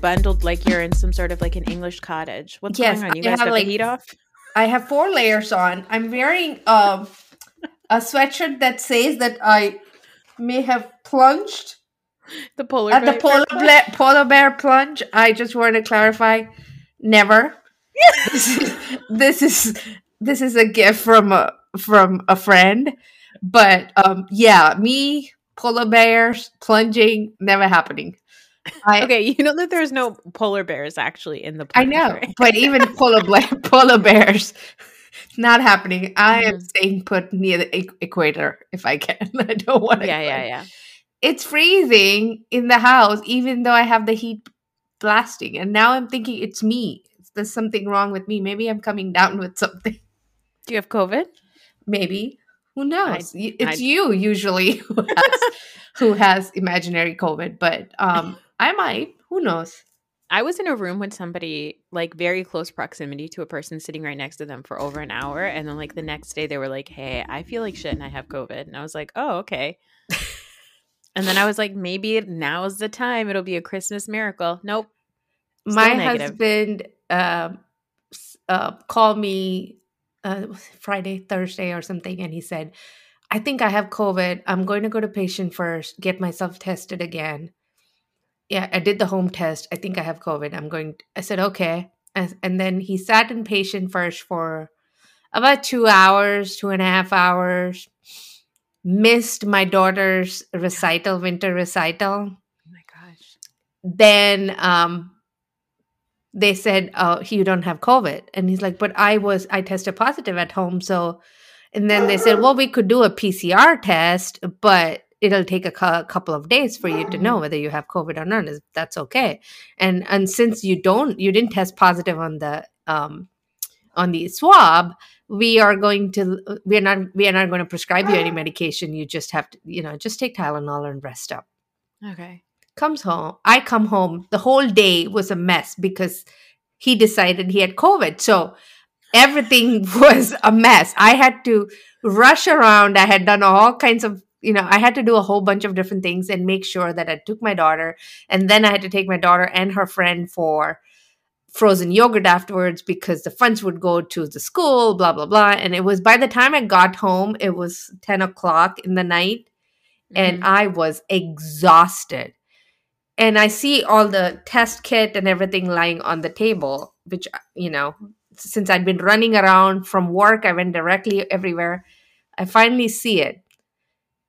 Bundled like you're in some sort of like an English cottage. What's Yes, going on? You I guys have, got like- the heat off? I have four layers on. I'm wearing um, a sweatshirt that says that I may have plunged The polar at the bear- polar bear, polar bear plunge. I just want to clarify, never. this, is, this is this is a gift from a from a friend, but um, yeah, me polar bears plunging never happening. I Okay, you know that there's no polar bears actually in the I know, right? but even polar polar bears, not happening. I am Mhm. staying put near the equ- equator if I can. I don't want to. Yeah, yeah, yeah. It's freezing in the house, even though I have the heat blasting. And now I'm thinking it's me. There's something wrong with me. Maybe I'm coming down with something. Do you have COVID? Maybe. Who knows? I- it's you usually who has, who has imaginary COVID, but um, I might. Who knows? I was in a room with somebody like very close proximity to a person sitting right next to them for over an hour. And then like the next day they were like, Hey, I feel like shit and I have COVID. And I was like, Oh, okay. and then I was like, maybe now's the time. It'll be a Christmas miracle. Nope. Still my negative. husband um, uh, called me uh, Friday, Thursday, or something, and he said, "I think I have COVID. I'm going to go to patient first, get myself tested again." Yeah, I did the home test. I think I have COVID. I'm going. I said, "Okay," and, and then he sat in patient first for about two hours, two and a half hours. Missed my daughter's recital, winter recital Oh my gosh. then um they said oh you don't have covid and he's like but i was i tested positive at home so and then they said well we could do a pcr test but it'll take a cou- couple of days for you to know whether you have covid or not Is- that's okay and and since you don't you didn't test positive on the um on the swab we are going to we're not we are not going to prescribe you any medication you just have to you know just take tylenol and rest up Okay. comes home. I come home. The whole day was a mess because he decided he had COVID. So everything was a mess. I had to rush around. I had done all kinds of, you know, I had to do a whole bunch of different things and make sure that I took my daughter. And then I had to take my daughter and her friend for frozen yogurt afterwards because the funds would go to the school, blah, blah, blah. And it was by the time I got home, it was 10 o'clock in the night and Mhm. I was exhausted. And I see all the test kit and everything lying on the table, which, uh, you know, since I'd been running around from work, I went directly everywhere. I finally see it.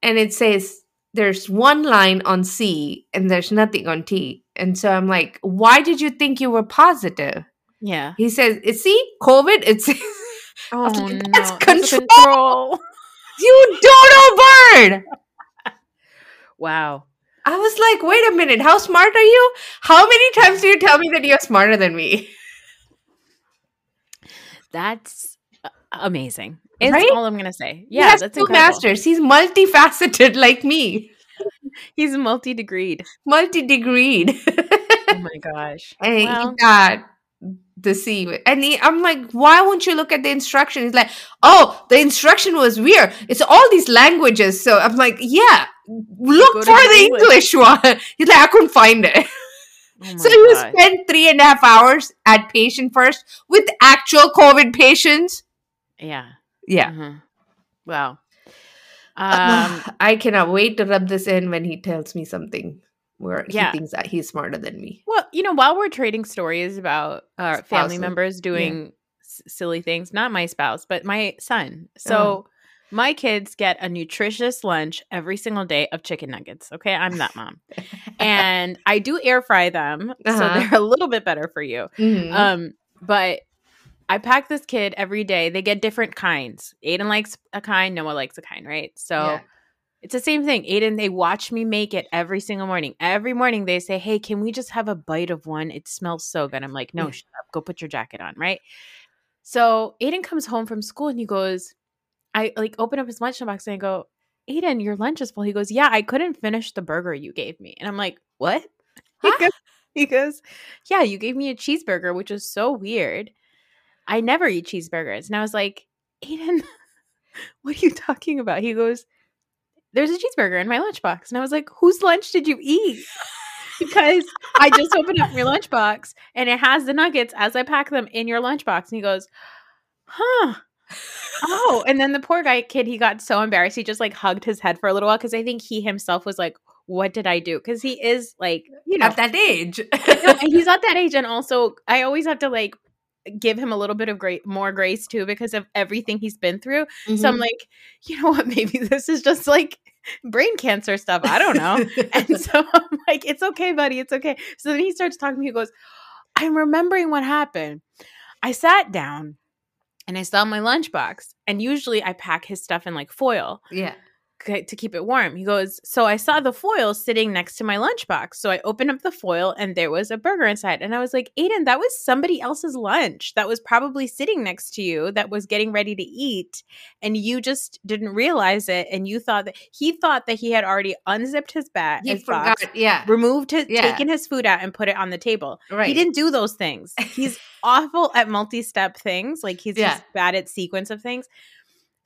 And it says there's one line on C and there's nothing on T. And so I'm like, why did you think you were positive? yeah. He says, see, COVID, it's Oh, like, "That's That's control." control. you dodo bird. Wow. I was like, wait a minute, how smart are you? How many times do you tell me that you're smarter than me? That's amazing. Is Right? all I'm gonna say. Yeah, that's two incredible. masters. He's multifaceted like me, He's multi-degreed. multi-degreed. Oh my gosh. and Well- he got the C. And he, I'm like, why won't you look at the instruction? He's like, oh, the instruction was weird. It's all these languages. So I'm like, yeah, look for the English. English one. He's like, I couldn't find it. Oh So you spend three and a half hours at patient first with actual COVID patients. Yeah. Yeah. Mhm. Wow. Um, I cannot wait to rub this in when he tells me something where Yeah. he thinks that he's smarter than me. well, you know, while we're trading stories about our family members doing s- silly things, not my spouse, but my son. So Oh. My kids get a nutritious lunch every single day of chicken nuggets. Okay, I'm that mom, and I do air fry them, so Uh-huh. they're a little bit better for you. Mhm. Um, but I pack this kid every day. They get different kinds. Aiden likes a kind, Noah likes a kind, right? So Yeah. it's the same thing. Aiden, they watch me make it every single morning. Every morning they say, Hey, can we just have a bite of one? It smells so good. I'm like, No, Yeah. shut up. Go put your jacket on, right? So Aiden comes home from school and he goes, I like open up his lunchbox and I go, Aiden, your lunch is full. He goes, Yeah, I couldn't finish the burger you gave me. And I'm like, What? He goes, he goes, Yeah, you gave me a cheeseburger, which is so weird. I never eat cheeseburgers. And I was like, Aiden, what are you talking about? He goes, There's a cheeseburger in my lunchbox. And I was like, Whose lunch did you eat? because I just opened up your lunchbox and it has the nuggets as I pack them in your lunchbox. And he goes, Huh. Oh, and then the poor guy kid, he got so embarrassed. He just like hugged his head for a little while because I think he himself was like, What did I do? Because he is like, you know, At that age. no, he's at that age and also i always have to like give him a little bit of great more grace too because of everything he's been through. So i'm Mhm. like you know what? Maybe this is just like brain cancer stuff. I don't know. And so i'm like it's okay buddy. It's okay. So then he starts talking to me. He goes i'm remembering what happened. I sat down and i saw my lunchbox and usually i pack his stuff in like foil. Yeah. To keep it warm. He goes, So I saw the foil sitting next to my lunchbox. So I opened up the foil and there was a burger inside. And I was like, Aiden, that was somebody else's lunch that was probably sitting next to you that was getting ready to eat. And you just didn't realize it. And you thought that he thought that he had already unzipped his bag, He his forgot. box, Yeah. removed his, Yeah. taken his food out and put it on the table. Right. He didn't do those things. He's awful at multi-step things. Like he's Yeah. just bad at sequence of things.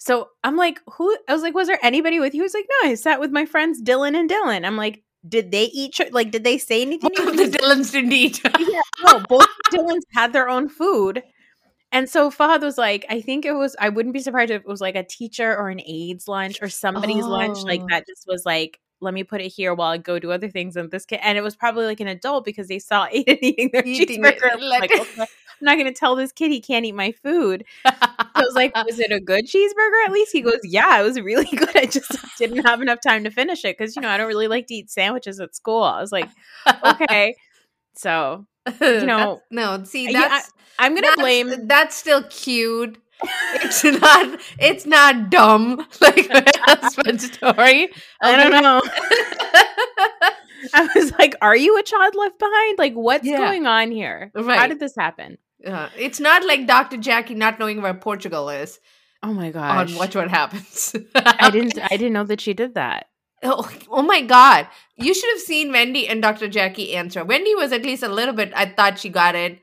So I'm like, who? I was like, was there anybody with you? He was like, no, I sat with my friends Dylan and Dylan. I'm like, did they eat? Like, did they say anything? to One you? of the Dylans didn't eat. yeah, no, both Dylans had their own food. And so Fahad was like, I think it was, I wouldn't be surprised if it was like a teacher or an aide's lunch or somebody's lunch. Like Oh. that just was like, let me put it here while I go do other things. And this kid, and it was probably like an adult because they saw Aiden eating their Eating it, cheeseburger. I was like- like, okay, not going to tell this kid he can't eat my food. I was like, was it a good cheeseburger at least? He goes, yeah, it was really good. I just didn't have enough time to finish it because, you know, I don't really like to eat sandwiches at school. I was like, okay. So you know, no. See, that's I'm going to blame. That's still cute. It's not. It's not dumb like my husband's story. I don't know. I was like, are you a child left behind? Like, what's Yeah. going on here? How did this happen? Uh, it's not like Dr. Jackie not knowing where Portugal is Oh my on gosh. watch what happens. I didn't I didn't know that she did that. Oh, oh my god. You should have seen Wendy and Dr. Jackie answer. Wendy was at least a little bit, I thought she got it.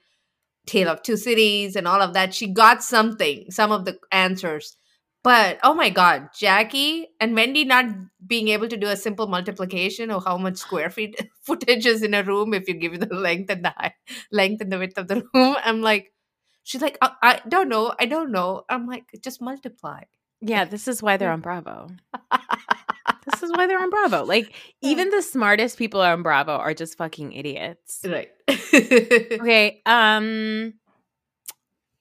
Tale of Two Cities and all of that. She got something, some of the answers. But oh my god, Jackie and Wendy not being able to do a simple multiplication of how much square feet footage is in a room if you give the length and the height, length and the width of the room. I'm like, she's like, I, I don't know, I don't know. I'm like, just multiply. Yeah, this is why they're on Bravo. This is why they're on Bravo. Like, even the smartest people on Bravo are just fucking idiots. right. Okay, um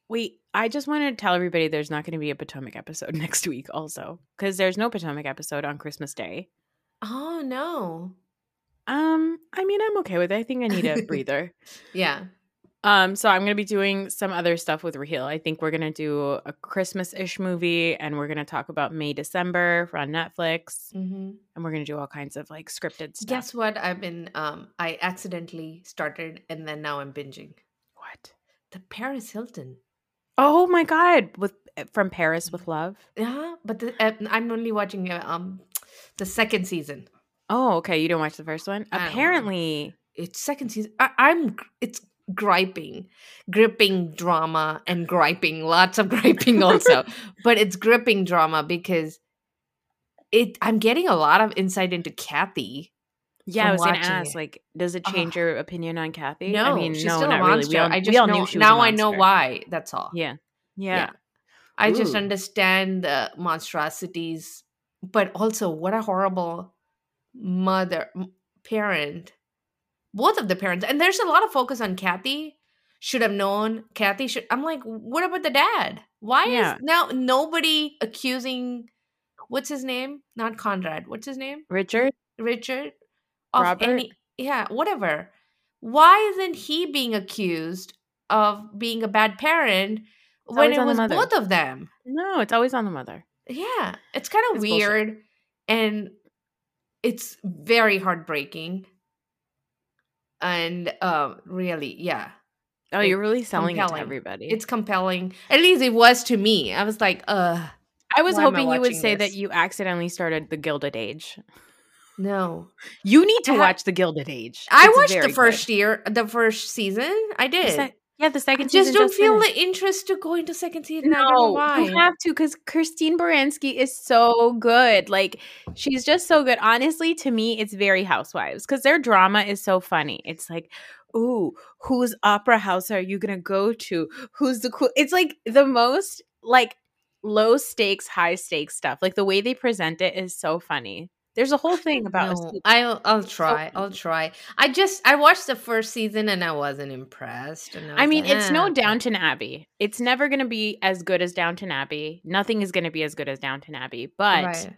wait, I just wanted to tell everybody there's not going to be a Potomac episode next week also cuz there's no Potomac episode on Christmas Day. oh no. Um, I mean, I'm okay with it. I think I need a breather. Yeah. Um, so I'm gonna be doing some other stuff with Raheel. I think we're gonna do a Christmas-ish movie, and we're gonna talk about May December on Netflix, Mm-hmm. and we're gonna do all kinds of like scripted stuff. Guess what? I've been um I accidentally started and then now I'm binging. what? The Paris Hilton. Oh my god! With eh, from Paris with Love. Yeah, but the, uh, I'm only watching uh, um the second season. Oh, okay. You didn't watch the first one. Apparently, It's second season. I, I'm it's griping, gripping drama and griping. Lots of griping also, but it's gripping drama because it. I'm getting a lot of insight into Kathy. Yeah. I was gonna ask, it. like, does it Ugh. change your opinion on Kathy? No, I mean, she's no, still a really. monster. We all, I just know knew she was a now. I know why. That's all. Yeah. Yeah. Yeah. I just understand the monstrosities, but also what a horrible mother, parent, both of the parents. And there's a lot of focus on Kathy. Should have known. Kathy should. I'm like, what about the dad? Why Yeah. is now nobody accusing what's his name? Not Conrad. What's his name? Richard. Richard. Of Robert? any yeah, whatever. Why isn't he being accused of being a bad parent when it was both of them? No, it's always on the mother. Yeah, it's kind of It's bullshit. weird and it's very heartbreaking. And um really, yeah. Oh, you're really selling it to everybody. It's compelling. At least it was to me. I was like, uh I was am I hoping you would say this? that you accidentally started the Gilded Age. no. You need to I watch the Gilded Age. I It's watched the first good. year, the first season. I did. yeah, the I second just season don't feel finished. the interest to go into second season. I No, why. you have to because Christine Baranski is so good. Like she's just so good. Honestly, to me, it's very Housewives because their drama is so funny. It's like, ooh, whose opera house are you gonna go to? Who's the cool? It's like the most like low stakes, high stakes stuff. Like the way they present it is so funny. There's a whole thing about. No, I'll I'll try. I'll try. I just I watched the first season and I wasn't impressed. I was mean, like, it's "Ah, no okay." Downton Abbey. It's never going to be as good as Downton Abbey. Nothing is going to be as good as Downton Abbey, but Right.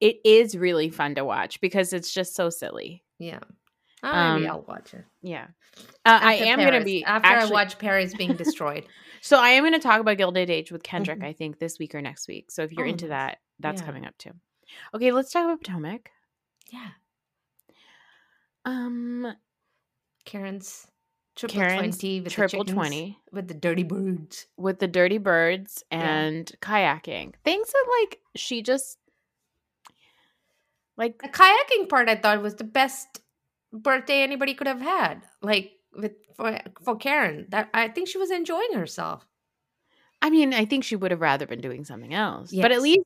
it is really fun to watch because it's just so silly. Yeah. Ah, Maybe Um, I'll watch it. Yeah. Uh, I am going to be after actually, I watch Paris being destroyed. So I am going to talk about Gilded Age with Kendrick, Mhm. I think, this week or next week. So if you're Oh, into that, that's Yeah. coming up too. Okay, let's talk about Potomac. yeah. Um, Karen's triple Karen's twenty with triple the 20 with the dirty birds. with the dirty birds Yeah. and kayaking. Things that like she just like The kayaking part I thought was the best birthday anybody could have had. Like with for for Karen. That I think she was enjoying herself. I mean, I think she would have rather been doing something else. But at least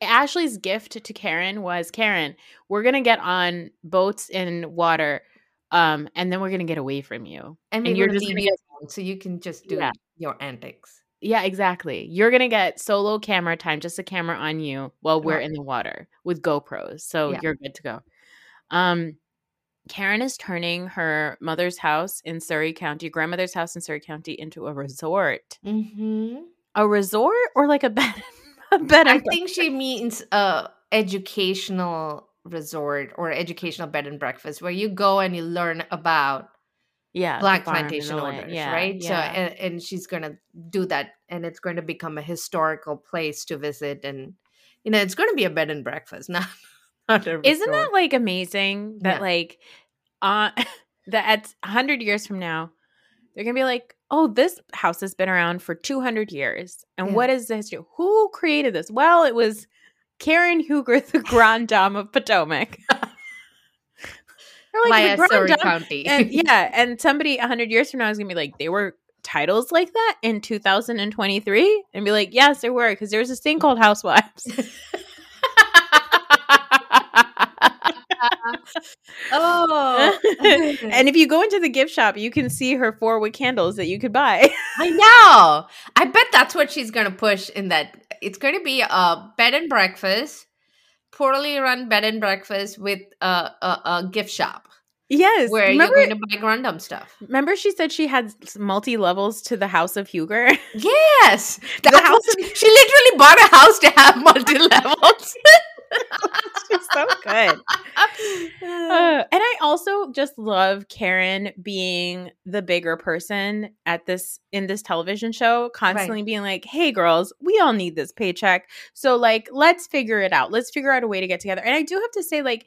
Ashley's gift to Karen was Karen, we're going to get on boats in water um and then we're going to get away from you. And, And you're just gonna alone so you can just do Yeah. your antics. Yeah, exactly. You're going to get solo camera time, just a camera on you while we're in the water with GoPros. So Yeah. you're good to go. Um Karen is turning her mother's house in Surry County, grandmother's house in Surry County into a resort. Mm-hmm. A resort or like a bed bed I think she means a educational resort or educational bed and breakfast where you go and you learn about yeah, black plantation owners, Yeah, right? So yeah. and, and she's gonna do that and it's going to become a historical place to visit and you know it's going to be a bed and breakfast, not, not a Isn't that like amazing that Yeah. like uh that at 100 years from now they're to be like, "Oh, this house has been around for 200 years." And Yeah. what is the history? Who created this? Well, it was Karen Huger, the Grande Dame of Potomac. The Grand Surry Dame- County. and yeah, and somebody 100 years from now is going to be like, "They were titles like that in 2023?" And be like, "Yes, there were because there was this thing called Housewives." Oh, and if you go into the gift shop, you can see her four wood candles that you could buy. I know. I bet that's what she's going to push in that. It's going to be a bed and breakfast, poorly run bed and breakfast with a, a, a gift shop yes. where remember, you're going to buy Grandum stuff. remember she said she had multi levels to the House of Huger? Yes. The house- she literally bought a house to have multi levels. She's so good. Uh, and I also just love Karen being the bigger person at this in this television show, constantly being like, "Hey, girls, we all need this paycheck, so like, let's figure it out. Let's figure out a way to get together." And I do have to say, like,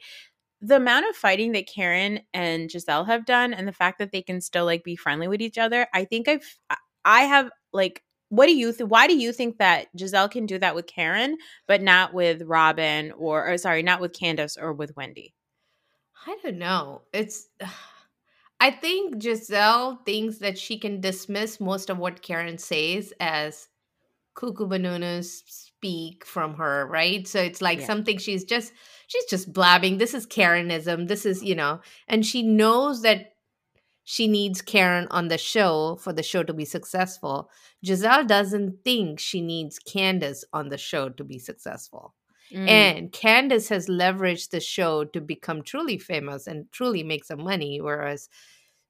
the amount of fighting that Karen and Gizelle have done, and the fact that they can still like be friendly with each other, I think I've I have like. What do you think? Why do you think that Gizelle can do that with Karen, but not with Robyn or, or sorry, not with Candiace or with Wendy? I don't know. It's. I think Gizelle thinks that she can dismiss most of what Karen says as cuckoo bananas speak from her, right? So it's like Yeah. something she's just she's just blabbing. This is Karenism. This is, you know, and she knows that she needs Karen on the show for the show to be successful. Gizelle doesn't think she needs Candiace on the show to be successful. Mm. And Candiace has leveraged the show to become truly famous and truly make some money. Whereas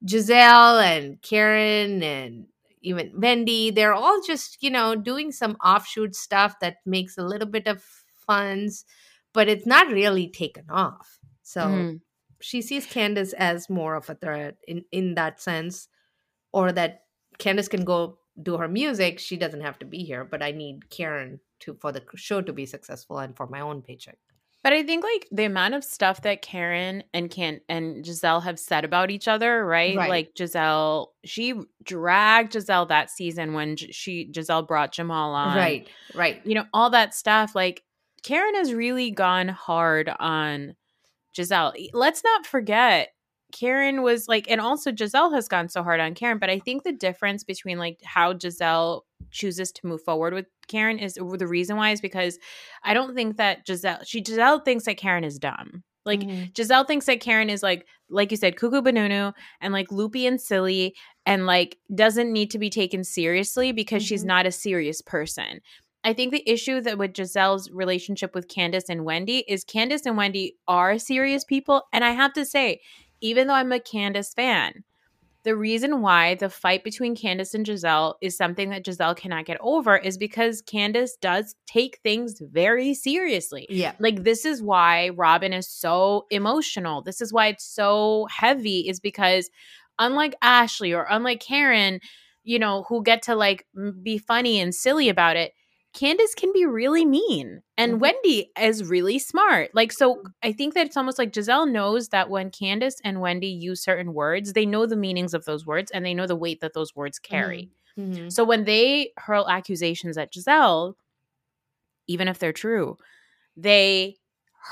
Gizelle and Karen and even Wendy, they're all just, you know, doing some offshoot stuff that makes a little bit of funds, but it's not really taken off. So Mhm. She sees Candiace as more of a threat in in that sense, or that Candiace can go do her music. She doesn't have to be here, but I need Karen to for the show to be successful and for my own paycheck. But I think like the amount of stuff that Karen and Can and Gizelle have said about each other, right? Right. Like Gizelle, she dragged Gizelle that season when she Gizelle brought Jamal on, Right, right. You know, all that stuff. Like Karen has really gone hard on Gizelle. Let's not forget Karen was like, and also Gizelle has gone so hard on Karen. But I think the difference between like how Gizelle chooses to move forward with Karen is the reason why is because I don't think that Gizelle, she Gizelle thinks that Karen is dumb. Like Mhm. Gizelle thinks that Karen is like, like you said, cuckoo banunu and like loopy and silly and like doesn't need to be taken seriously because she's Mhm. not a serious person. I think the issue that with Gizelle's relationship with Candiace and Wendy is Candiace and Wendy are serious people. And I have to say, even though I'm a Candiace fan, the reason why the fight between Candiace and Gizelle is something that Gizelle cannot get over is because Candiace does take things very seriously. yeah, Like this is why Robyn is so emotional. This is why it's so heavy is because unlike Ashley or unlike Karen, you know, who get to like be funny and silly about it, Candiace can be really mean and Mhm. Wendy is really smart. Like so I think that it's almost like Gizelle knows that when Candiace and Wendy use certain words, they know the meanings of those words and they know the weight that those words carry. Mhm. So when they hurl accusations at Gizelle, even if they're true, they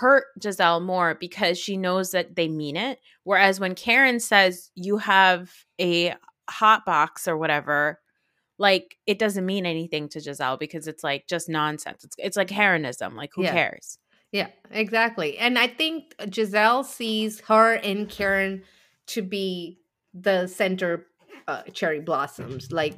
hurt Gizelle more because she knows that they mean it. Whereas when Karen says you have a hot box or whatever, like it doesn't mean anything to Gizelle because it's like just nonsense. It's it's like heroism. Like who Yeah. cares? Yeah, exactly. And I think Gizelle sees her and Karen to be the center uh, cherry blossoms, like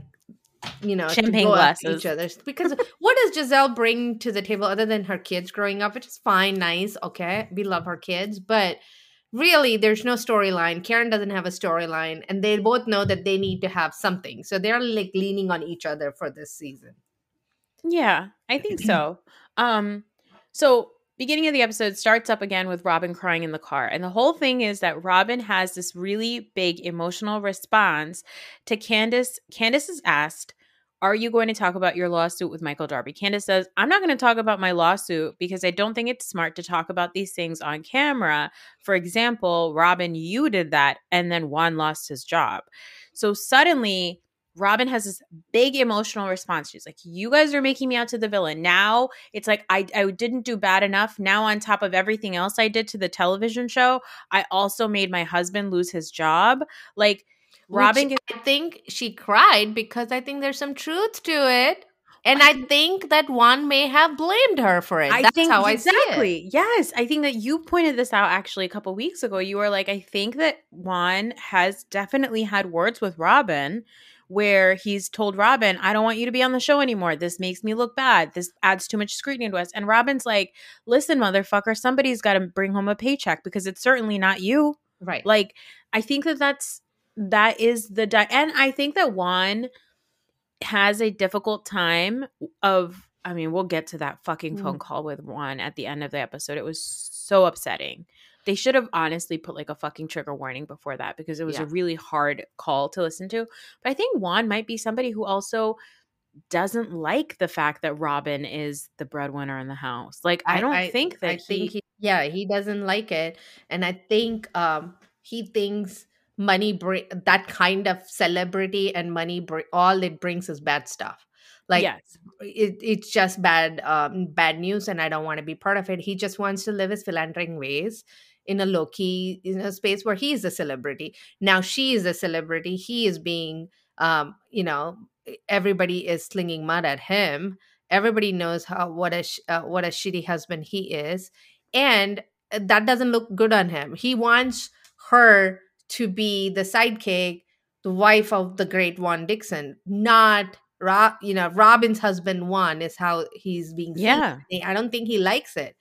you know, Champagne glasses. each other's. Because what does Gizelle bring to the table other than her kids growing up, which is fine, nice, okay, we love her kids, but really, there's no storyline. Karen doesn't have a storyline, and they both know that they need to have something, so they're like leaning on each other for this season. Yeah, I think so. Um, so beginning of the episode starts up again with Robyn crying in the car. And the whole thing is that Robyn has this really big emotional response to Candiace. Candiace is asked, Are you going to talk about your lawsuit with Michael Darby? Candiace says, I'm not going to talk about my lawsuit because I don't think it's smart to talk about these things on camera. For example, Robyn, you did that, and then Juan lost his job. So suddenly, Robyn has this big emotional response. She's like, You guys are making me out to the villain. Now it's like I, I didn't do bad enough. Now, on top of everything else I did to the television show, I also made my husband lose his job. Like, Robyn Which I think she cried because I think there's some truth to it. And I think that Juan may have blamed her for it. I That's think how I see it. exactly. Yes, I think that you pointed this out actually a couple weeks ago. You were like, I think that Juan has definitely had words with Robyn where he's told Robyn, I don't want you to be on the show anymore. This makes me look bad. This adds too much scrutiny to us. And Robyn's like, listen, motherfucker, somebody's got to bring home a paycheck because it's certainly not you. Right. Like, I think that that's that is the di- and I think that Juan has a difficult time of I mean, we'll get to that fucking phone Mm. call with Juan at the end of the episode. It was so upsetting. They should have honestly put like a fucking trigger warning before that because it was Yeah. a really hard call to listen to. But I think Juan might be somebody who also doesn't like the fact that Robyn is the breadwinner in the house. Like I, don't think that I think he, yeah, he doesn't like it. And I think um he thinks money bring that kind of celebrity and money bring all it brings is bad stuff. Like yes. it, it's just bad um bad news and i don't want to be part of it. He just wants to live his philandering ways in a low key in a space where he is a celebrity. Now she is a celebrity. He is being um you know everybody is slinging mud at him. Everybody knows how what a sh- uh, what a shitty husband he is. And uh, that doesn't look good on him. He wants her to be the sidekick the wife of the great Juan Dixon, not Rob. You know, Robyn's husband Juan is how he's being. seen. Yeah. I don't think he likes it.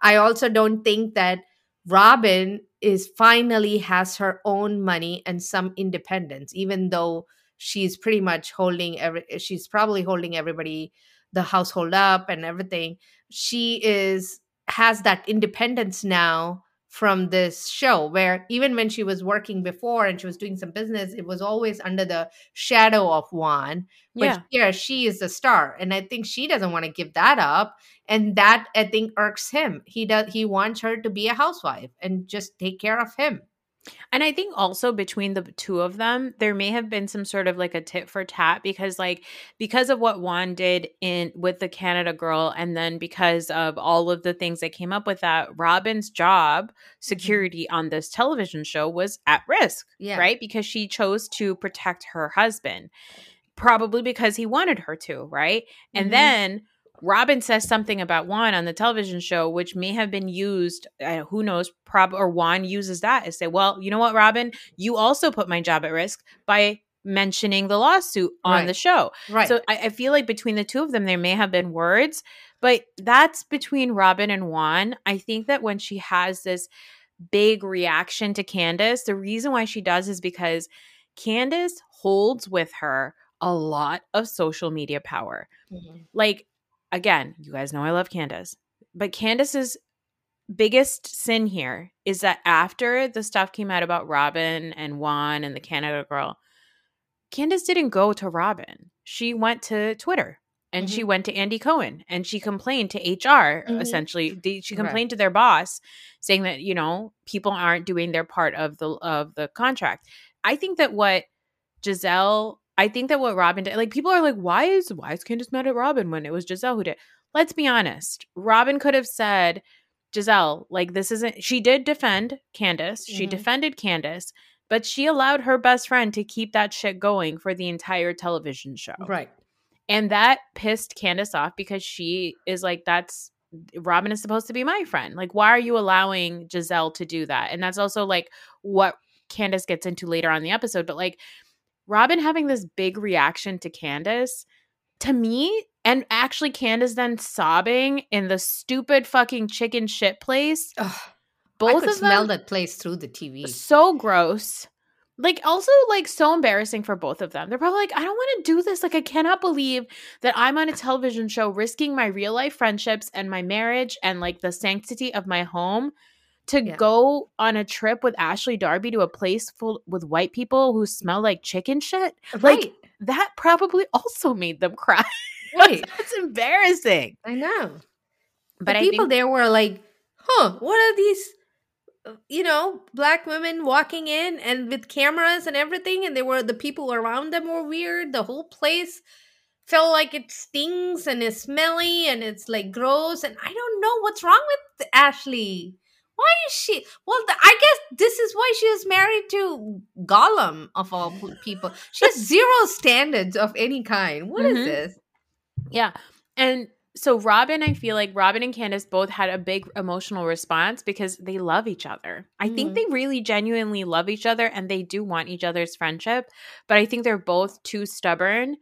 I also don't think that Robyn is finally has her own money and some independence, even though she's pretty much holding every. She's probably holding everybody the household up and everything she is has that independence now from this show where even when she was working before and she was doing some business it was always under the shadow of Juan but Yeah. here she is the star and i think she doesn't want to give that up and that i think irks him he does he wants her to be a housewife and just take care of him And I think also between the two of them, there may have been some sort of like a tit for tat because like because of what Juan did in with the Canada girl and then because of all of the things that came up with that, Robyn's job security on this television show was at risk, yeah right? Because she chose to protect her husband. Probably because he wanted her to, right? And Mhm. then Robyn says something about Juan on the television show, which may have been used. Uh, who knows? Prob or Juan uses that to say, "Well, you know what, Robyn, you also put my job at risk by mentioning the lawsuit on Right. the show." right So I, I feel like between the two of them, there may have been words, but that's between Robyn and Juan. I think that when she has this big reaction to Candiace, the reason why she does is because Candiace holds with her a lot of social media power Mhm. like again, you guys know I love Candiace, but Candiace's biggest sin here is that after the stuff came out about Robyn and Juan and the Canada girl, Candiace didn't go to Robyn. She went to Twitter and she went to Andy Cohen and she complained to HR Mhm. essentially. She Right. complained to their boss saying that, you know, people aren't doing their part of the of the contract. I think that what Gizelle, I think that what Robyn did, like people are like, why is why is Candiace mad at Robyn when it was Gizelle who did? Let's be honest. Robyn could have said, Gizelle, like this isn't she did defend Candiace. She Mhm. defended Candiace, but she allowed her best friend to keep that shit going for the entire television show. right And that pissed Candiace off because she is like, that's Robyn is supposed to be my friend. Like, why are you allowing Gizelle to do that? And that's also like what Candiace gets into later on the episode. But like, Robyn having this big reaction to Candiace, to me, and actually Candiace then sobbing in the stupid fucking chicken shit place. Ugh, i Both could of smell them that place through the tv so gross. Like also like so embarrassing for both of them. They're probably like, I don't want to do this. Like I cannot believe that I'm on a television show risking my real life friendships and my marriage and like the sanctity of my home to Yeah. go on a trip with Ashley Darby to a place full with white people who smell like chicken shit. Like that probably also made them cry. right That's embarrassing. i know But the I people think there were like, huh, what are these, uh, you know, black women walking in and with cameras and everything? And they were, the people around them were weird. The whole place felt like it stings and is smelly and it's like gross. And I don't know what's wrong with Ashley. Why is she? Well, the, I guess this is why she is married to Gollum of all people. She has zero standards of any kind. What is Mhm. this? Yeah. And so Robyn, I feel like Robyn and Candiace both had a big emotional response because they love each other. I think Mhm. they really genuinely love each other and they do want each other's friendship, but I think they're both too stubborn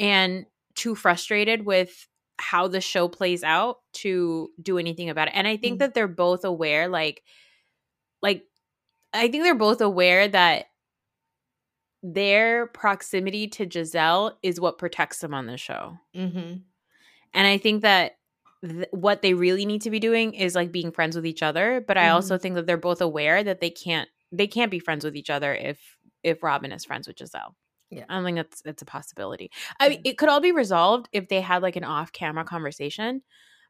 and too frustrated with how the show plays out to do anything about it. And I think Mhm. that they're both aware like like I think they're both aware that their proximity to Gizelle is what protects them on the show. Mm-hmm. And I think that th- what they really need to be doing is like being friends with each other. But I also think that they're both aware that they can't they can't be friends with each other if if Robyn is friends with Gizelle. Yeah. I don't think that's that's a possibility. I mean, it could all be resolved if they had like an off camera conversation.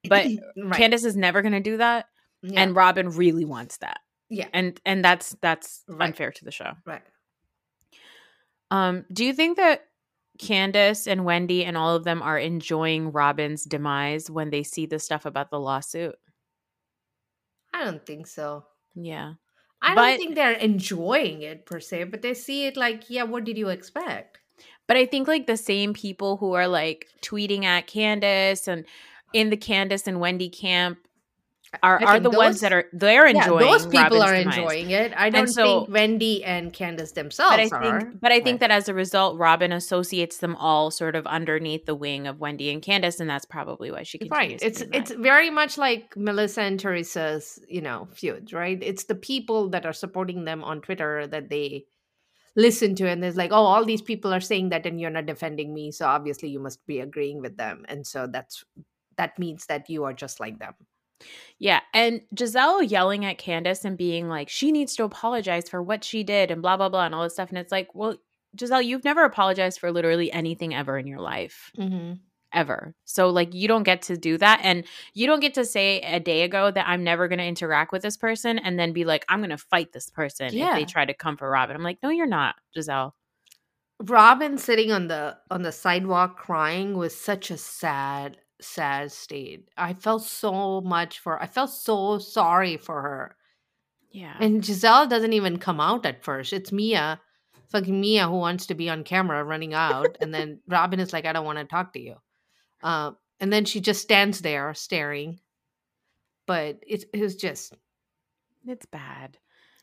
But right. Candiace is never going to do that, Yeah. and Robyn really wants that. Yeah. and and that's that's Right. unfair to the show. right. Um, do you think that Candiace and Wendy and all of them are enjoying Robyn's demise when they see the stuff about the lawsuit? I don't think so. Yeah. I But- don't think they're enjoying it per se, but they see it like, yeah, what did you expect? But I think like the same people who are like tweeting at Candiace and in the Candiace and Wendy camp are, are the ones that are they're enjoying. yeah, those people Robyn's are demise. enjoying it. I don't so- think Wendy and Candiace themselves But I are. think, but I think Right. that as a result, Robyn associates them all sort of underneath the wing of Wendy and Candiace, and that's probably why she right. It's it's very much like Melissa and Teresa's, you know, feud, right? It's the people that are supporting them on Twitter that they listen to and there's like oh all these people are saying that and you're not defending me so obviously you must be agreeing with them and so that's that means that you are just like them Yeah. And Gizelle yelling at Candiace and being like, she needs to apologize for what she did and blah, blah, blah, and all this stuff. And it's like, well, Gizelle, you've never apologized for literally anything ever in your life. mm-hmm. Ever. So, like, you don't get to do that. And you don't get to say a day ago that I'm never going to interact with this person and then be like, I'm going to fight this person if they try to come for Robin. I'm like, no, you're not, Gizelle. robyn sitting on the on the sidewalk crying was such a sad sad state i felt so much for i felt so sorry for her Yeah. And Gizelle doesn't even come out at first. It's Mia, fucking Mia, who wants to be on camera running out. and then Robyn is like, I don't want to talk to you. Uh, and then she just stands there staring. But it, it was just, it's bad.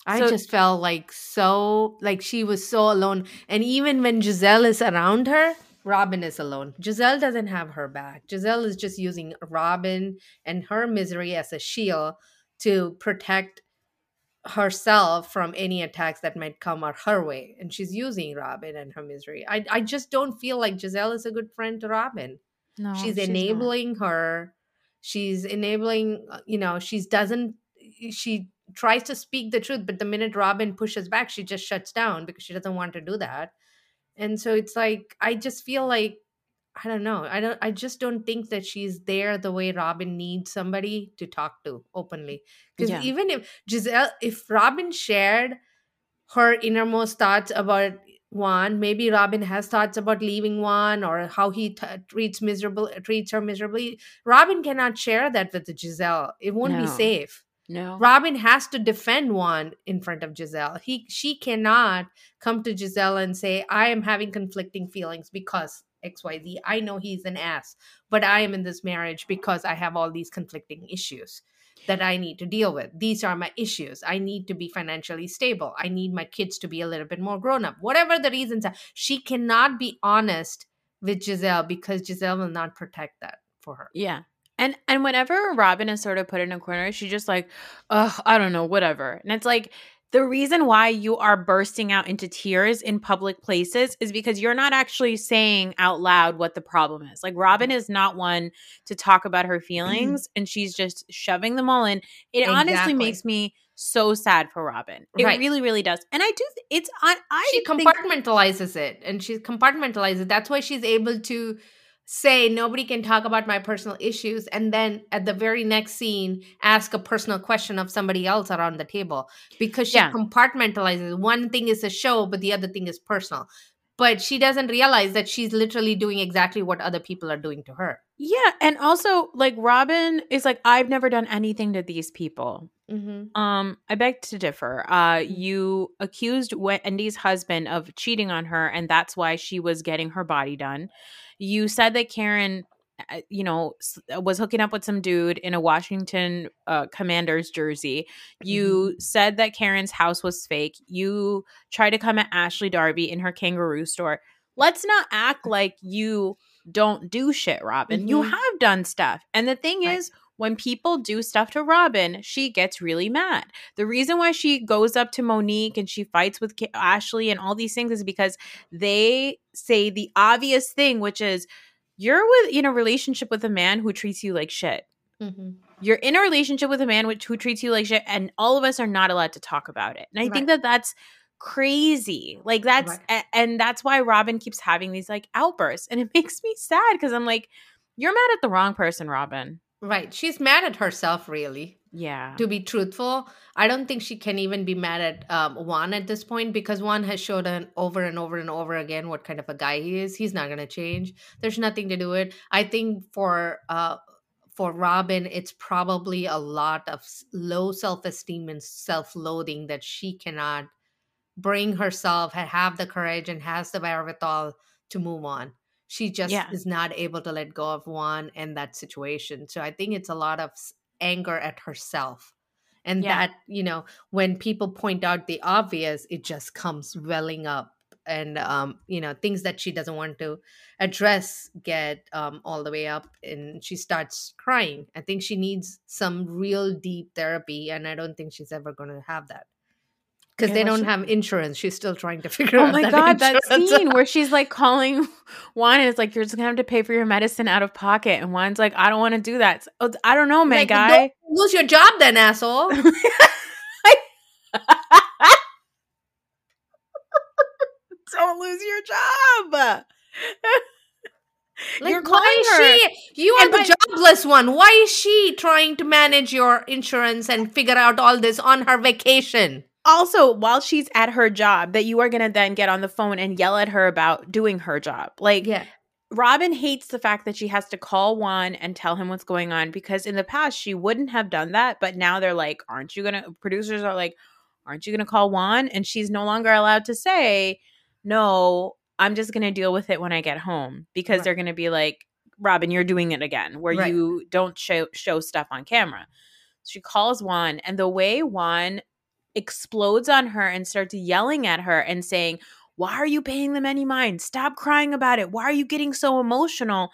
I So- just felt like so, like she was so alone. And even when Gizelle is around her, Robyn is alone. Gizelle doesn't have her back. Gizelle is just using Robyn and her misery as a shield to protect herself from any attacks that might come her, her way. And she's using Robyn and her misery. I, I just don't feel like Gizelle is a good friend to Robyn. No, she's not. enabling her. She's enabling, uh, you know, she's doesn't, she tries to speak the truth, but the minute Robyn pushes back, she just shuts down because she doesn't want to do that. And so it's like, I just feel like, I don't know. I don't, I just don't think that she's there the way Robyn needs somebody to talk to openly. Because Yeah. even if Gizelle, if Robyn shared her innermost thoughts about Juan, maybe Robyn has thoughts about leaving Juan or how he t- treats miserable treats her miserably. Robyn cannot share that with Gizelle. It won't be safe. No. Robyn has to defend Juan in front of Gizelle. He she cannot come to Gizelle and say, I am having conflicting feelings because XYZ. I know he's an ass, but I am in this marriage because I have all these conflicting issues that I need to deal with. These are my issues. I need to be financially stable. I need my kids to be a little bit more grown up. Whatever the reasons are, she cannot be honest with Gizelle because Gizelle will not protect that for her. Yeah. And and whenever Robyn is sort of put in a corner, she's just like, oh, I don't know, whatever. And it's like the reason why you are bursting out into tears in public places is because you're not actually saying out loud what the problem is. Like Robyn is not one to talk about her feelings and she's just shoving them all in. It honestly makes me so sad for Robyn. It Right. really, really does. And I do it's on I she think- compartmentalizes it and she compartmentalizes it. That's why she's able to say nobody can talk about my personal issues and then at the very next scene ask a personal question of somebody else around the table because she Yeah. compartmentalizes one thing is a show but the other thing is personal but she doesn't realize that she's literally doing exactly what other people are doing to her Yeah, and also like Robyn is like I've never done anything to these people. Mm-hmm. Um, I beg to differ. Uh, you accused Wendy's husband of cheating on her, and that's why she was getting her body done. You said that Karen, uh, you know, was hooking up with some dude in a Washington uh, Commanders jersey. You said that Karen's house was fake. You tried to come at Ashley Darby in her kangaroo store. Let's not act like you don't do shit, Robyn. You Mhm. have done stuff. And the thing Right. is, when people do stuff to Robyn, she gets really mad. The reason why she goes up to Monique and she fights with Ashley and all these things is because they say the obvious thing, which is you're with in a relationship with a man who treats you like shit. Mm-hmm. You're in a relationship with a man which who treats you like shit, and all of us are not allowed to talk about it. And I think that that's crazy. Like that's Right. a- and that's why Robyn keeps having these like outbursts, and it makes me sad because I'm like, you're mad at the wrong person, Robyn. Right she's mad at herself really Yeah. to be truthful, I don't think she can even be mad at um, Juan at this point because Juan has showed an over and over and over again what kind of a guy he is. He's not going to change. There's nothing to do it. I think for uh, for Robyn, it's probably a lot of low self esteem and self loathing that she cannot bring herself, ha- have the courage, and has the wherewithal to move on. She just Yeah. is not able to let go of Juan and that situation. So I think it's a lot of anger at herself. And Yeah. that, you know, when people point out the obvious, it just comes welling up. And, um, you know, things that she doesn't want to address get um, all the way up and she starts crying. I think she needs some real deep therapy. And I don't think she's ever going to have that. Because Yeah, they don't she- have insurance. She's still trying to figure Oh out. Oh my that god, that scene where she's like calling Juan and it's like you're just gonna have to pay for your medicine out of pocket, and Juan's like, I don't want to do that. It's- oh, I don't know, man, Like, guy. lose your job, then, asshole. don't lose your job. Like, You're why calling is her. she? You are And the by- jobless one. Why is she trying to manage your insurance and figure out all this on her vacation? Also while she's at her job that you are going to then get on the phone and yell at her about doing her job like Yeah, robyn hates the fact that she has to call juan and tell him what's going on because in the past she wouldn't have done that but now they're like aren't you going to producers are like aren't you going to call juan and she's no longer allowed to say no i'm just going to deal with it when i get home because Right. they're going to be like robyn you're doing it again where Right. you don't show show stuff on camera she calls juan and the way juan explodes on her and starts yelling at her and saying, Why are you paying them any mind? Stop crying about it. Why are you getting so emotional?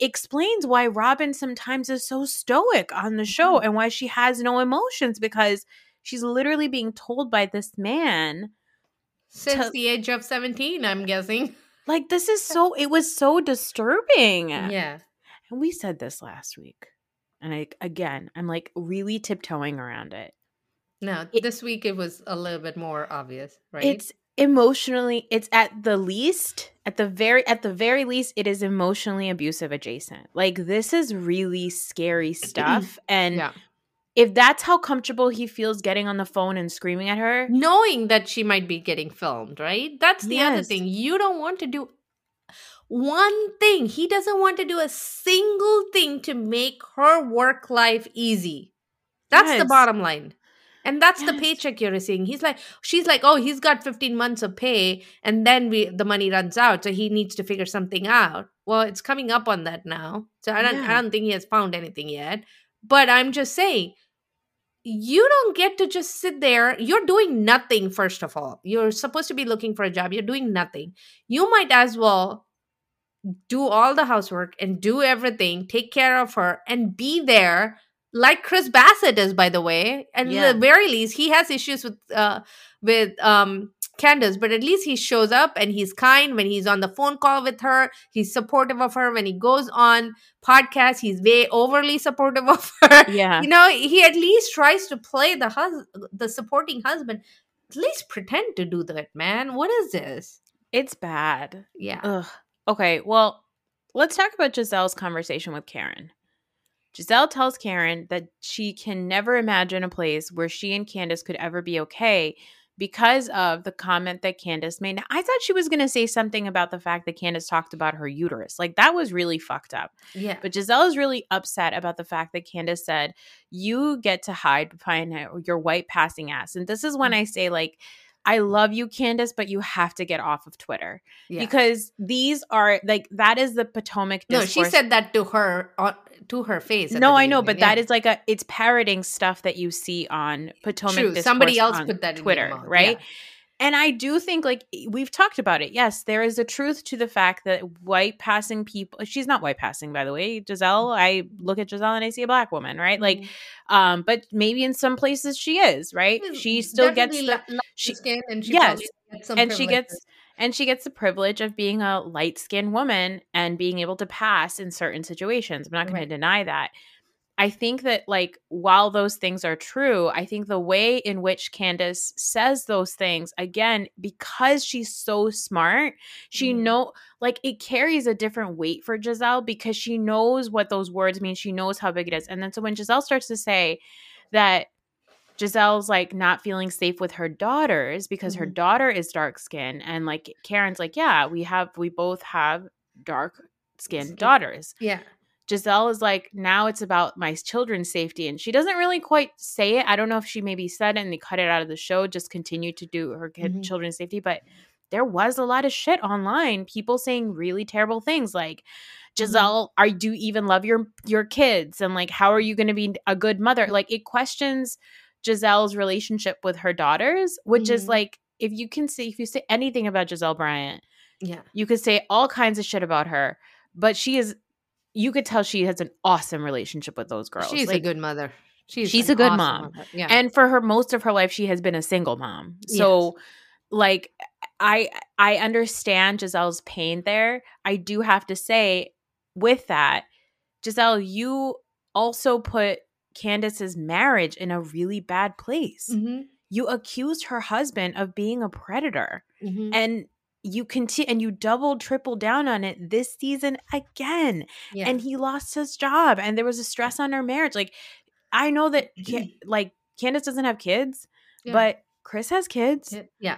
Explains why Robyn sometimes is so stoic on the show mm-hmm. and why she has no emotions because she's literally being told by this man, since To- the age of seventeen, I'm guessing. like, this is so, it was so disturbing. Yeah, And we said this last week. And I, again, I'm like really tiptoeing around it. No, It- this week it was a little bit more obvious, right? It's emotionally it's at the least at the very at the very least it is emotionally abusive adjacent. Like this is really scary stuff and yeah, if that's how comfortable he feels getting on the phone and screaming at her, knowing that she might be getting filmed, right? That's the other thing. You don't want to do one thing. He doesn't want to do a single thing to make her work life easy. That's the bottom line. And that's the paycheck you're receiving. He's like, she's like, oh, he's got 15 months of pay, and then we the money runs out, so he needs to figure something out. Well, it's coming up on that now, so I don't, Yeah. I don't think he has found anything yet. But I'm just saying, you don't get to just sit there. You're doing nothing, first of all. You're supposed to be looking for a job. You're doing nothing. You might as well do all the housework and do everything, take care of her, and be there like Chris Bassett is, by the way. And Yeah. at the very least, he has issues with uh with um Candiace, but at least he shows up and he's kind when he's on the phone call with her. He's supportive of her when he goes on podcasts. He's way overly supportive of her yeah. you know he at least tries to play the hus- the supporting husband at least pretend to do that man what is this It's bad. yeah Ugh. Okay, well, let's talk about Gizelle's conversation with Karen. Gizelle tells Karen that she can never imagine a place where she and Candiace could ever be okay because of the comment that Candiace made. Now, I thought she was going to say something about the fact that Candiace talked about her uterus. Like, that was really fucked up. yeah But Gizelle is really upset about the fact that Candiace said, You get to hide behind your white passing ass. And this is when mm-hmm. I say, like, I love you, Candiace, but you have to get off of Twitter yeah because these are like that is the Potomac. no she said that to her uh, to her face No, I know, but that yeah. is like a it's parroting stuff that you see on Potomac. True. Somebody else put that in Twitter, right? yeah. And I do think like we've talked about it. Yes, there is a truth to the fact that white passing people. She's not white passing, by the way. Gizelle, I look at Gizelle and I see a black woman, right? Like, Mhm. um, but maybe in some places she is, right? She still gets the light she- skin and she yes. gets some and she gets and she gets the privilege of being a light skinned woman and being able to pass in certain situations. I'm not going Right. to deny that. I think that like while those things are true, I think the way in which Candiace says those things again because she's so smart, she Mhm. know like it carries a different weight for Gizelle because she knows what those words mean. She knows how big it is. And then so when Gizelle starts to say that Gizelle's like not feeling safe with her daughters because her Mhm. daughter is dark skinned and like Karen's like, yeah, we have we both have dark skinned Skin. daughters. yeah Gizelle is like, now it's about my children's safety. And she doesn't really quite say it. I don't know if she maybe said it and they cut it out of the show, just continue to do her kid, Mhm. children's safety. But there was a lot of shit online, people saying really terrible things like, Gizelle, are do you even love your your kids? And like, how are you going to be a good mother? Like, it questions Gizelle's relationship with her daughters, which is Mhm. like, if you can say if you say anything about Gizelle Bryant, yeah you could say all kinds of shit about her, but she is you could tell she has an awesome relationship with those girls. she's a good mother She's, She's a good awesome mom. mother. Yeah. and for her most of her life she has been a single mom so like i i understand gizelle's pain there i do have to say with that gizelle you also put candiace's marriage in a really bad place Mhm, you accused her husband of being a predator mhm. and you continue and you double triple down on it this season again yeah. and he lost his job and there was a stress on their marriage like i know that like candiace doesn't have kids Yeah. but chris has kids Yeah,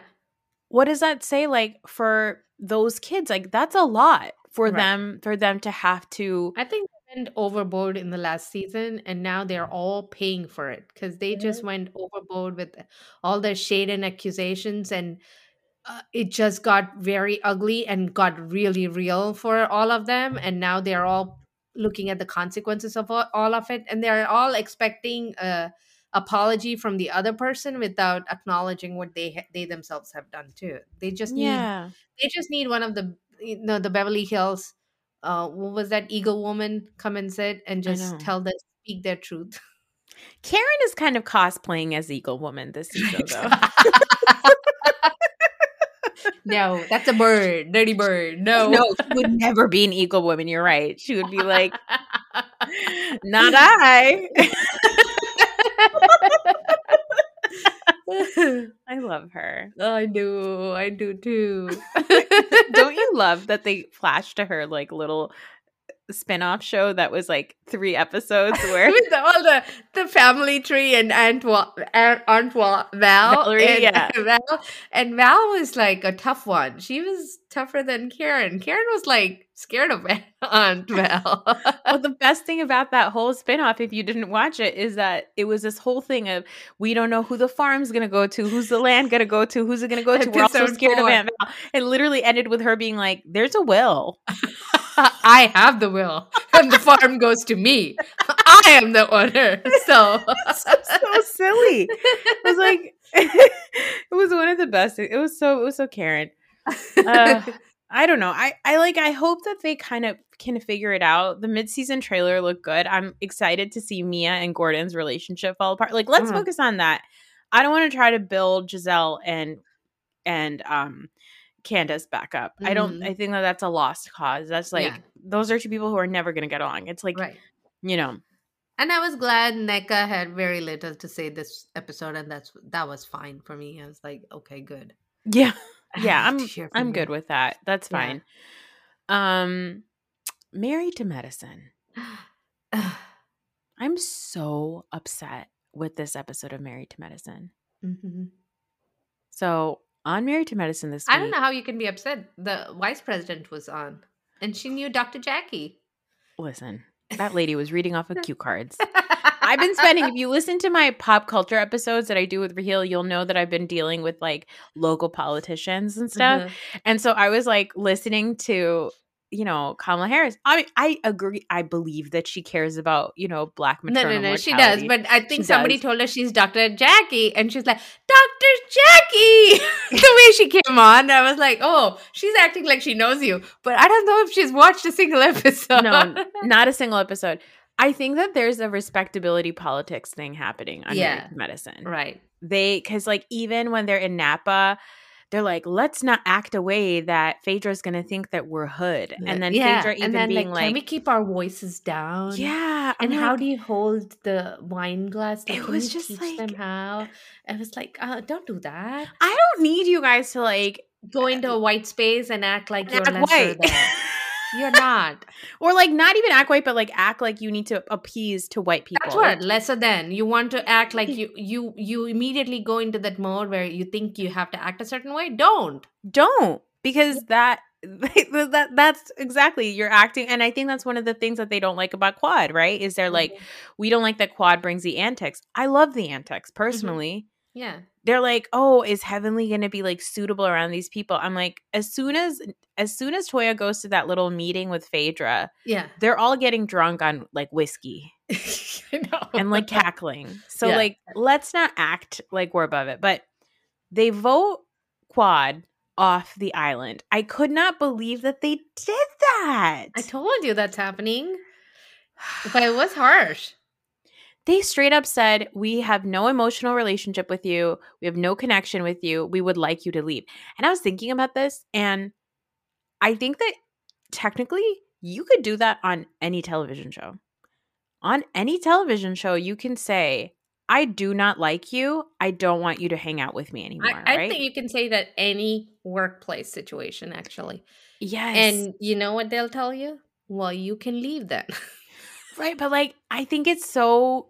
what does that say like for those kids like that's a lot for Right. them for them to have to I think they went overboard in the last season, and now they're all paying for it because they just mm-hmm. went overboard with all the shade and accusations, and uh, it just got very ugly and got really real for all of them. And now they're all looking at the consequences of all, all of it, and they're all expecting a apology from the other person without acknowledging what they ha- they themselves have done too. They just need yeah they just need one of the you know the Beverly Hills uh what was that eagle woman come and sit and I just know. tell them speak their truth. karen is kind of cosplaying as eagle woman this season though no, that's a bird, dirty bird. No, no she would never be an eagle woman you're right she would be like not i i love her I do, I do too. Don't you love that they flash to her like little spin-off show that was like three episodes where with the, all the the family tree and Aunt Wa- Aunt, Val Valerie, and yeah. Val and Val was like a tough one. She was tougher than Karen. Karen was like scared of Aunt Val. well, the best thing about that whole spin-off if you didn't watch it is that it was this whole thing of we don't know who the farm's gonna go to who's the land gonna go to who's it gonna go to we're all so Episode scared of. Aunt Val. it literally ended with her being like there's a will I have the will, and the farm goes to me. I am the owner. So, so silly it was like it was one of the best it was so it was so karen uh, I don't know. I I like I hope that they kind of can figure it out. The mid-season trailer looked good. I'm excited to see Mia and Gordon's relationship fall apart. Like let's Mhm. focus on that. I don't want to try to build Gizelle and and um Candiace back up. I don't Mhm. I think that that's a lost cause. That's like Yeah. those are two people who are never going to get along. It's like, right. you know, And I was glad Nneka had very little to say this episode, and that's that was fine for me. I was like, okay, good. yeah. Yeah, I'm to hear from I'm you. good with that. That's Yeah. fine. Um Married to Medicine. I'm so upset with this episode of Married to Medicine. Mhm. So on Married to Medicine this week. I don't know how you can be upset. The vice president was on, and she knew Dr. Jackie. listen, that lady was reading off of cue cards. I've been spending, if you listen to my pop culture episodes that I do with Raheel, you'll know that I've been dealing with like local politicians and stuff. Mhm. And so I was like listening to, you know, Kamala Harris. I mean, I agree. I believe that she cares about, you know, black No, maternal no, no, she does. But I think She somebody does. told her she's Dr. Jackie, and she's like, Dr. Jackie! the way she came on, I was like, oh, she's acting like she knows you. But I don't know if she's watched a single episode. no, not a single episode. I think that there's a respectability politics thing happening on Yeah. Medicine. right. They, because like even when they're in Napa, they're like, let's not act a way that Phaedra's going to think that we're hood. And then yeah. Phaedra even and then, being like, can we keep our voices down? yeah. And I'm how like, do you hold the wine glass? Like, It was you just teach like- them how. I was like, uh, don't do that. I don't need you guys to like Go into a white space and act like you're act lesser white. You're not. or like not even act white, but like act like you need to appease to white people. That's what lesser than. You want to act like you you you immediately go into that mode where you think you have to act a certain way. Don't. don't because that that that's exactly you're acting and i think that's one of the things that they don't like about quad right is they're like mm-hmm. we don't like that quad brings the antics i love the antics mm-hmm. personally Yeah. they're like oh is heavenly going to be like suitable around these people i'm like as soon as as soon as toya goes to that little meeting with phaedra Yeah. they're all getting drunk on like whiskey I know. and like cackling. So Yeah. like let's not act like we're above it. But they vote quad off the island. I could not believe that they did that. I told you that's happening. But it was harsh. They straight up said, We have no emotional relationship with you. We have no connection with you. We would like you to leave. And I was thinking about this, and I think that technically you could do that on any television show. On any television show, you can say, I do not like you. I don't want you to hang out with me anymore. I, I right? think you can say that any workplace situation, actually. yes. And you know what they'll tell you? Well, you can leave then. Right, but like I think it's so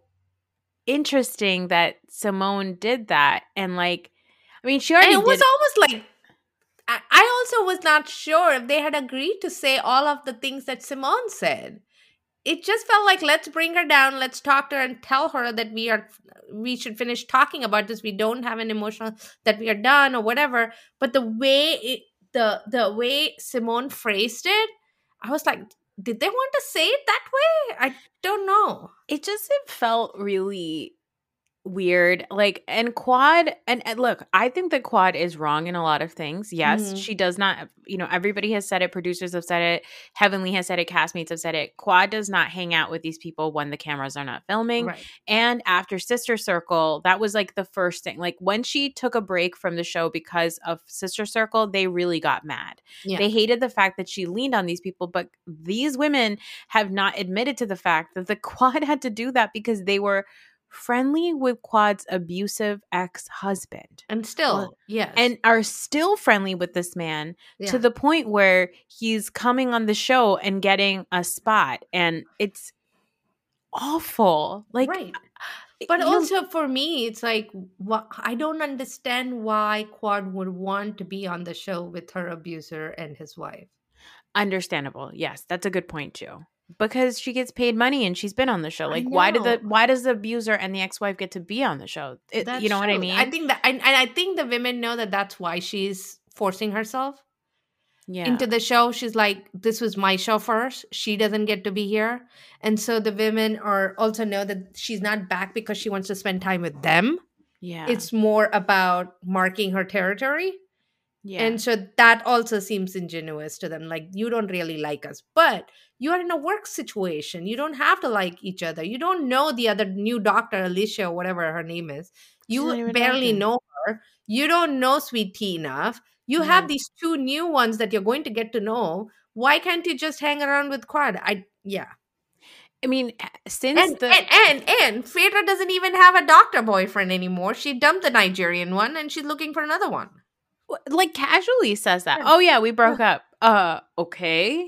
interesting that Simone did that and like I mean she and already it was almost like I, I also was not sure if they had agreed to say all of the things that Simone said. It just felt like let's bring her down, let's talk to her and tell her that we are we should finish talking about this. We don't have an emotional that we are done or whatever. But the way it, the the way Simone phrased it, I was like, did they want to say it that way? I don't know. it just it felt really weird like and quad and, and look i think that quad is wrong in a lot of things yes Mhm. she does not you know everybody has said it producers have said it heavenly has said it castmates have said it quad does not hang out with these people when the cameras are not filming Right. and after sister circle that was like the first thing like when she took a break from the show because of sister circle they really got mad Yeah. they hated the fact that she leaned on these people but these women have not admitted to the fact that the quad had to do that because they were friendly with quad's abusive ex-husband and still, Well, yes. and are still friendly with this man Yeah. to the point where he's coming on the show and getting a spot and it's awful like right. But you- also for me, it's like wha- I don't understand why Quad would want to be on the show with her abuser and his wife. Understandable. Yes, that's a good point too. Because she gets paid money and she's been on the show. Like, why did the why does the abuser and the ex wife get to be on the show? It, you know what I mean? I think that, and, and I think the women know that that's why she's forcing herself yeah. into the show. She's like, "This was my show first. She doesn't get to be here," and so the women are also know that she's not back because she wants to spend time with them. yeah. It's more about marking her territory. Yeah. And so that also seems ingenuous to them. Like, you don't really like us, but you are in a work situation. You don't have to like each other. You don't know the other new doctor, Alicia, or whatever her name is. You barely know her. You don't know Sweet Tea enough. You have these two new ones that you're going to get to know. Why can't you just hang around with Quad? I yeah. I mean, since And the and and and Phaedra doesn't even have a doctor boyfriend anymore. She dumped the Nigerian one and she's looking for another one. Like casually says that. Oh yeah, we broke up. Uh, okay.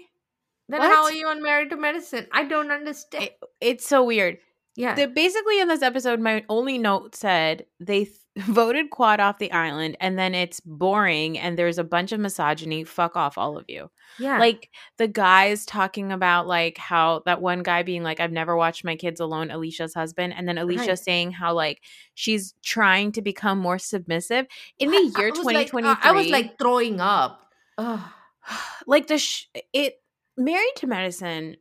Then What? how are you on Married to Medicine? I don't understand. It- it's so weird. yeah. The, basically, in this episode, my only note said they th- voted Quad off the island, and then it's boring, and there's a bunch of misogyny. Fuck off, all of you. yeah. Like the guys talking about like how that one guy being like, "I've never watched my kids alone." Alicia's husband, and then Alicia Right. saying how like she's trying to become more submissive in the I year uh, was twenty like- twenty I. I was like throwing up. Ugh. like the sh- it married to medicine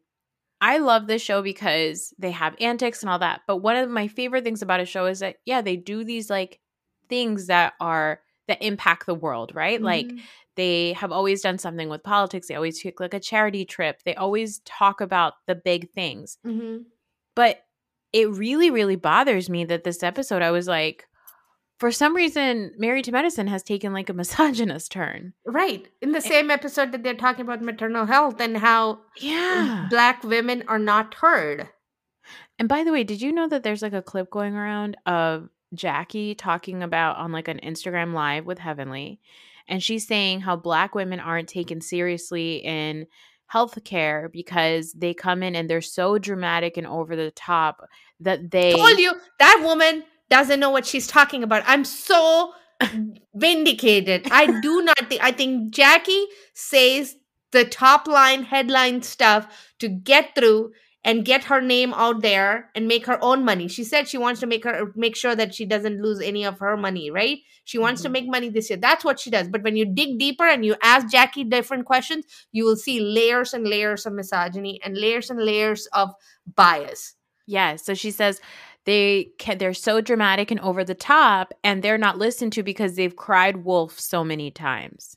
i love this show because they have antics and all that but one of my favorite things about a show is that yeah they do these like things that are that impact the world right like Mhm. they have always done something with politics they always take like a charity trip they always talk about the big things Mhm. but it really really bothers me that this episode i was like for some reason married to medicine has taken like a misogynist turn right in the same episode that they're talking about maternal health and how yeah black women are not heard. And by the way, did you know that there's like a clip going around of Jackie talking about on like an Instagram live with Heavenly, and she's saying how black women aren't taken seriously in healthcare because they come in and they're so dramatic and over the top that they Told you that woman doesn't know what she's talking about. I'm so vindicated. I do not think I think Jackie says the top line headline stuff to get through and get her name out there and make her own money. She said she wants to make her make sure that she doesn't lose any of her money, right? She wants to Mhm. make money this year. That's what she does. But when you dig deeper and you ask Jackie different questions, you will see layers and layers of misogyny and layers and layers of bias. Yeah, so she says they can, they're so dramatic and over the top and they're not listened to because they've cried wolf so many times.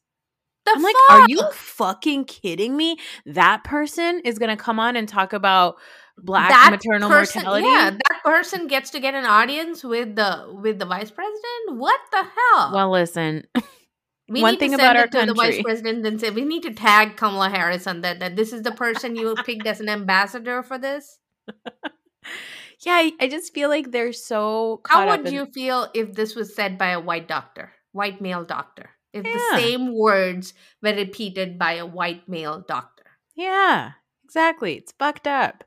The I'm like, are you fucking kidding me? That person is going to come on and talk about black that maternal person, mortality. Yeah, that person gets to get an audience with the with the vice president. What the hell? Well, listen, we one need thing to about our to the vice country- president and say we need to tag Kamala Harris on that. That this is the person you picked as an ambassador for this. yeah, I, I just feel like they're so. How would in- you feel if this was said by a white doctor, white male doctor? If the same words were repeated by a white male doctor. Yeah, exactly. It's fucked up.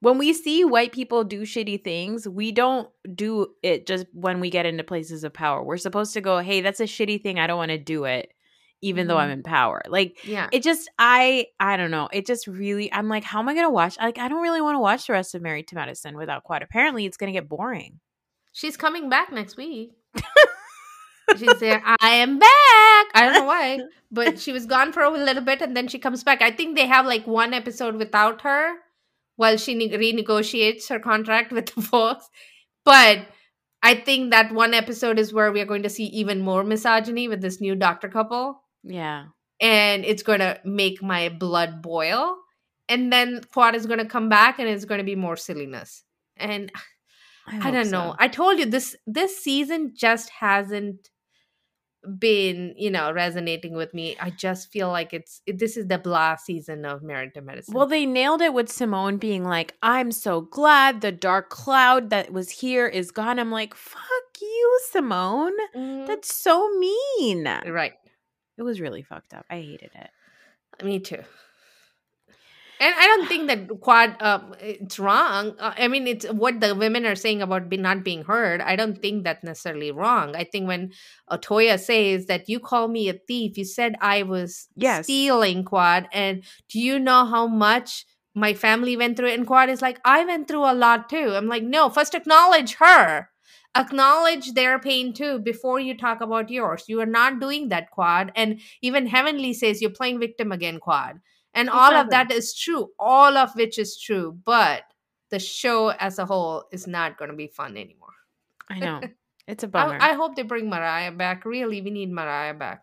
When we see white people do shitty things, we don't do it just when we get into places of power. We're supposed to go, hey, that's a shitty thing. I don't want to do it, even though I'm Mhm. in power. Like, Yeah. it just, I, I don't know. It just really, I'm like, how am I going to watch? Like, I don't really want to watch the rest of Married to Medicine without Quad. Apparently, it's going to get boring. She's coming back next week. She's there. I am back. I don't know why, but she was gone for a little bit and then she comes back. I think they have like one episode without her while she ne- renegotiates her contract with the folks. But I think that one episode is where we are going to see even more misogyny with this new doctor couple. Yeah. And it's going to make my blood boil. And then Quad is going to come back and it's going to be more silliness. And I hope don't know. I told you this this season just hasn't been, you know, resonating with me. I just feel like it's it, this is the blah season of to Medicine. Well, they nailed it with Simone being like, I'm so glad the dark cloud that was here is gone. I'm like, fuck you, Simone. Mm, That's so mean. right. It was really fucked up. I hated it. Me too. And I don't think that quad um, it's wrong. Uh, I mean, it's what the women are saying about be not being heard. I don't think that's necessarily wrong. I think when Otoya says that you call me a thief, you said I was Yes. stealing quad, and do you know how much my family went through? And quad is like, I went through a lot too. I'm like, no, first acknowledge her. Acknowledge their pain too before you talk about yours. You are not doing that, Quad. And even Heavenly says you're playing victim again, Quad. And all of that is true, all of which is true. But the show as a whole is not going to be fun anymore. I know. It's a bummer. I, I hope they bring Mariah back. Really, we need Mariah back.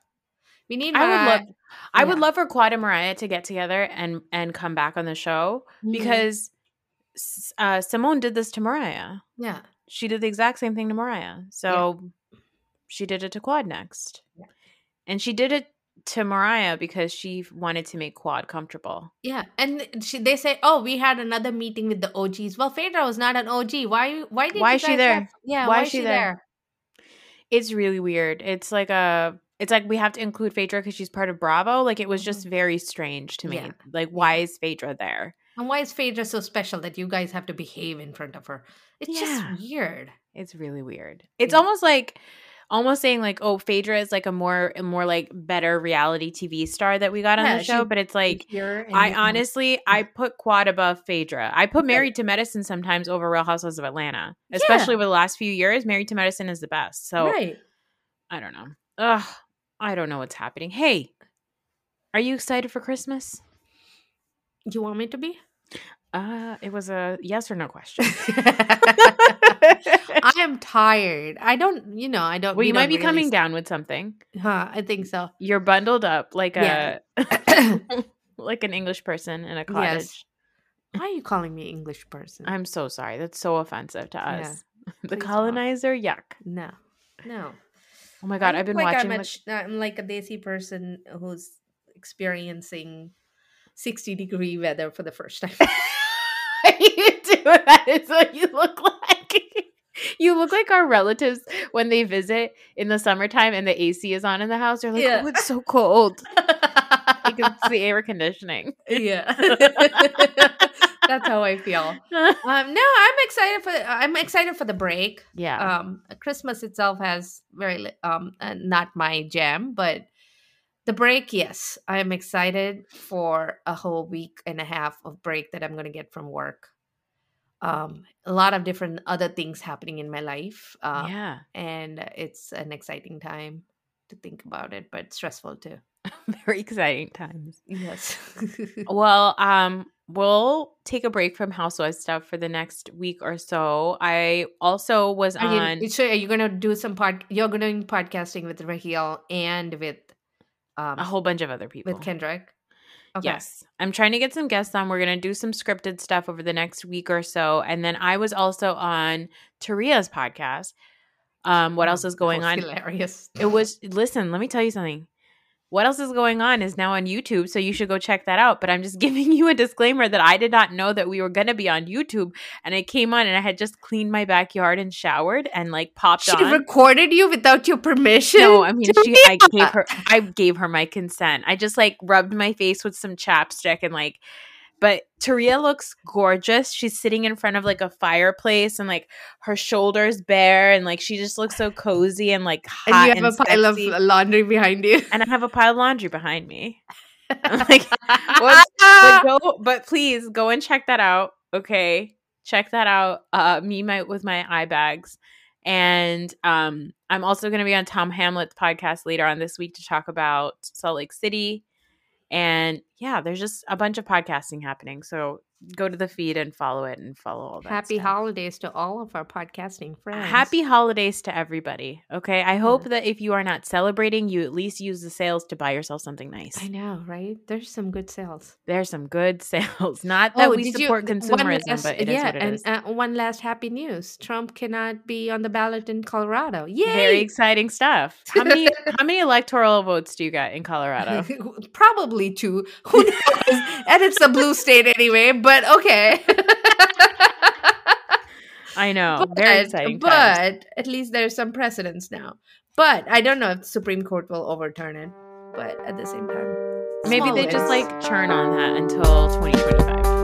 We need I would love I would love for Quad and Mariah to get together and and come back on the show Mhm. because uh, Simone did this to Mariah. yeah, She did the exact same thing to Mariah. So she did it to Quad next. Yeah. And she did it to Mariah because she wanted to make Quad comfortable. yeah. And she, they say, oh, we had another meeting with the OGs. Well, Phaedra was not an OG. Why? Why did? Why is she there? have- yeah. Why Why, is she she there? there? It's really weird. It's like a it's like we have to include Phaedra because she's part of Bravo. Like it was mm-hmm. just very strange to me. Yeah. Like why is Phaedra there? And why is Phaedra so special that you guys have to behave in front of her? It's Yeah. just weird. It's really weird. It's Yeah. almost like almost saying like, oh, Phaedra is like a more a more like better reality TV star that we got on Yeah, the show. But it's like I honestly I put Quad above Phaedra. I put. Married to Medicine sometimes over Real Housewives of Atlanta. Especially with the last few years. Married to Medicine is the best. So right. I don't know. Ugh. I don't know what's happening. Hey, are you excited for Christmas? You want me to be? Uh, it was a yes or no question. I am tired. I don't, you know, I don't. well, we you might be really coming down with something. Huh, I think so. You're bundled up like Yeah. a like an English person in a cottage. Why are you calling me English person? I'm so sorry. That's so offensive to Yeah. us. the Please don't. colonizer, yuck. no, no. Oh my god, I've been like watching. I'm, a like- I'm like a desi person who's experiencing 60 degree weather for the first time. that is what you look like. you look like our relatives when they visit in the summertime and the AC is on in the house. They're like, Yeah. "Oh, it's so cold." Like it's the air conditioning. yeah. That's how I feel. Um, no, I'm excited for I'm excited for the break. yeah. um christmas itself has very um uh, not my jam but the break yes i am excited for a whole week and a half of break that i'm going to get from work um a lot of different other things happening in my life uh, yeah. and it's an exciting time to think about it but stressful too Very exciting times. yes Well, um, we'll take a break from housewife stuff for the next week or so. I also was are on. you, so are you going to do some pod you're going to do podcasting with raheel and with um a whole bunch of other people. with kendrick Okay. Yes. I'm trying to get some guests on. We're going to do some scripted stuff over the next week or so. And then I was also on Taria's podcast. Um, what else is going on? Hilarious. It was listen, let me tell you something. What else is going on is now on YouTube, so you should go check that out. But I'm just giving you a disclaimer that I did not know that we were gonna be on YouTube. And I came on and I had just cleaned my backyard and showered and like popped She on. recorded you without your permission. no, I mean she I gave her I gave her my consent. I just like rubbed my face with some chapstick and like but Taria looks gorgeous. She's sitting in front of like a fireplace and like her shoulders bare and like she just looks so cozy and like hot and you have and a pile sexy. of laundry behind you. and I have a pile of laundry behind me. I'm like, what? but go, but please go and check that out. Okay, check that out. Uh, me my with my eye bags, and um, I'm also going to be on Tom Hamlet's podcast later on this week to talk about Salt Lake City, and yeah, there's just a bunch of podcasting happening. So go to the feed and follow it and follow all that. Happy stuff. holidays to all of our podcasting friends. Happy holidays to everybody. Okay. I hope that if you are not celebrating, you at least use the sales to buy yourself something nice. I know, right? There's some good sales. There's some good sales. Not that we did you- support consumerism, last- but it is yeah, what it and is. Uh, one last happy news: Trump cannot be on the ballot in Colorado. Yay! Very exciting stuff. How many how many electoral votes do you got in Colorado? Probably two. Who knows? and it's a blue state anyway. But okay. I know. Very exciting. But times. at least there's some precedence now. But I don't know if the Supreme Court will overturn it. But at the same time, maybe they just like churn on that until 2025.